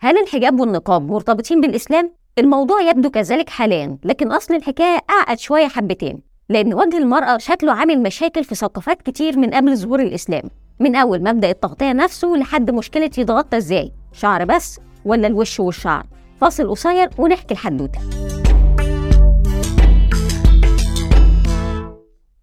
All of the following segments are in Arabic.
هل الحجاب والنقاب مرتبطين بالإسلام؟ الموضوع يبدو كذلك حاليا لكن أصل الحكاية أعقد شوية حبتين لأن وجه المرأة شكله عامل مشاكل في ثقافات كتير من قبل ظهور الإسلام من أول مبدأ التغطية نفسه لحد مشكلة يتغطى إزاي شعر بس ولا الوش والشعر فاصل قصير ونحكي الحدوتة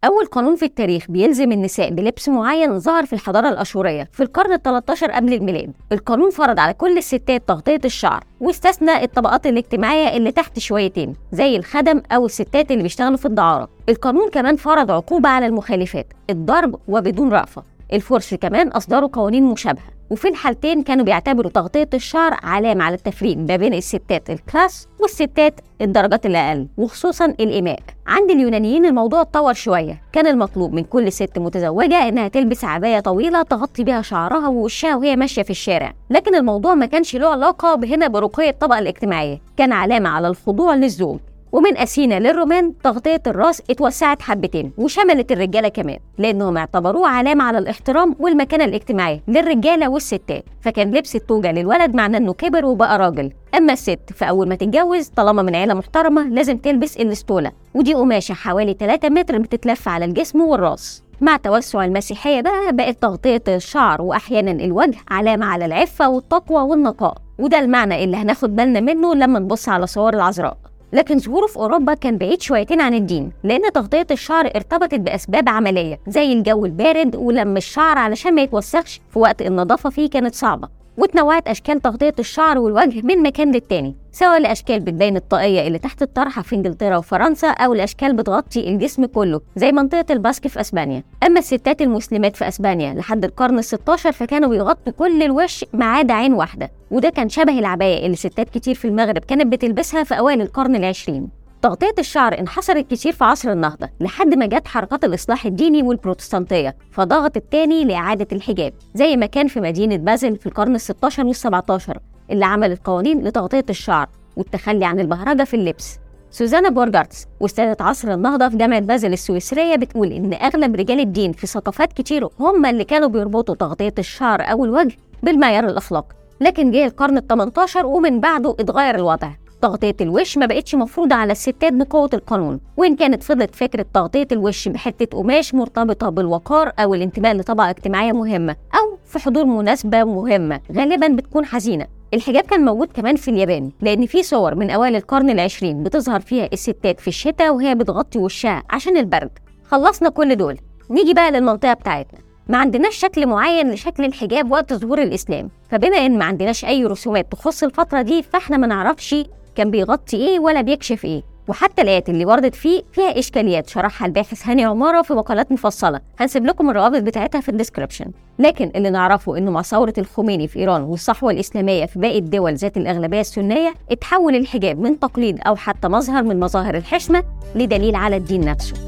أول قانون في التاريخ بيلزم النساء بلبس معين ظهر في الحضارة الأشورية في القرن ال 13 قبل الميلاد. القانون فرض على كل الستات تغطية الشعر واستثنى الطبقات الاجتماعية اللي تحت شويتين زي الخدم أو الستات اللي بيشتغلوا في الدعارة. القانون كمان فرض عقوبة على المخالفات الضرب وبدون رأفة. الفرس كمان أصدروا قوانين مشابهة وفي الحالتين كانوا بيعتبروا تغطية الشعر علامة على التفريق ما بين الستات ال class والستات الدرجات الأقل وخصوصا الإماء عند اليونانيين الموضوع اتطور شوية. كان المطلوب من كل ست متزوجة إنها تلبس عباية طويلة تغطي بها شعرها ووشها وهي ماشية في الشارع. لكن الموضوع ما كانش له علاقة هنا برقي الطبقة الاجتماعية. كان علامة على الخضوع للزوج ومن أثينا للرومان تغطية الرأس اتوسعت حبتين وشملت الرجالة كمان لأنهم اعتبروه علامة على الاحترام والمكانة الاجتماعية للرجالة والستات فكان لبس التوجا للولد معناه إنه كبر وبقى راجل. أما الست فأول ما تتجوز طالما من عيلة محترمة لازم تلبس الستولة ودي قماشة حوالي 3 متر بتتلف على الجسم والرأس. مع توسع المسيحية بقى بقت تغطية الشعر وأحيانا الوجه علامة على العفة والتقوى والنقاء وده المعنى اللي هناخد بالنا منه لما نبص على صور العذراء. لكن ظهوره في أوروبا كان بعيد شويتين عن الدين لأن تغطية الشعر ارتبطت بأسباب عملية زي الجو البارد ولم الشعر علشان ما يتوسخش في وقت النظافة فيه كانت صعبة. وتنوعت أشكال تغطية الشعر والوجه من مكان للتاني سواء الأشكال بتبين الطاقية اللي تحت الطرحة في إنجلترا وفرنسا أو الأشكال بتغطي الجسم كله زي منطقة الباسك في أسبانيا. أما الستات المسلمات في أسبانيا لحد القرن ال16 فكانوا بيغطوا كل الوش ما عدا عين واحدة وده كان شبه العباية اللي ستات كتير في المغرب كانت بتلبسها في أوائل القرن العشرين. تغطية الشعر انحصرت كتير في عصر النهضة لحد ما جت حركات الإصلاح الديني والبروتستانتية فضغطت تاني لإعادة الحجاب زي ما كان في مدينة بازل في القرن ال16 وال17 اللي عملت قوانين لتغطية الشعر والتخلي عن البهرجة في اللبس. سوزانا بورجارتس أستاذة عصر النهضة في جامعة بازل السويسرية بتقول إن أغلب رجال الدين في ثقافات كتير هم اللي كانوا بيربطوا تغطية الشعر أو الوجه بالمعيار الأخلاقي. لكن جه القرن ال 18 ومن بعده اتغير الوضع. تغطية الوش ما بقتش مفروضة على الستات بقوة القانون وإن كانت فضلت فكرة تغطية الوش بحتة قماش مرتبطة بالوقار أو الانتماء لطبقة اجتماعية مهمة أو في حضور مناسبة مهمة غالبا بتكون حزينة. الحجاب كان موجود كمان في اليابان لأن في صور من أوائل القرن العشرين بتظهر فيها الستات في الشتاء وهي بتغطي وشها عشان البرد. خلصنا كل دول. نيجي بقى للمنطقة بتاعتنا. ما عندناش شكل معين لشكل الحجاب وقت ظهور الإسلام فبما إن ما عندناش أي رسومات تخص الفترة دي فإحنا ما نعرفش كان بيغطي إيه ولا بيكشف إيه. وحتى الآيات اللي وردت فيه فيها إشكاليات شرحها الباحث هاني عمارة في مقالات مفصلة. هنسيب لكم الروابط بتاعتها في ال description لكن اللي نعرفه إنه مع ثورة الخميني في إيران والصحوة الإسلامية في باقي الدول ذات الأغلبية السنية اتحول الحجاب من تقليد أو حتى مظهر من مظاهر الحشمة لدليل على الدين نفسه.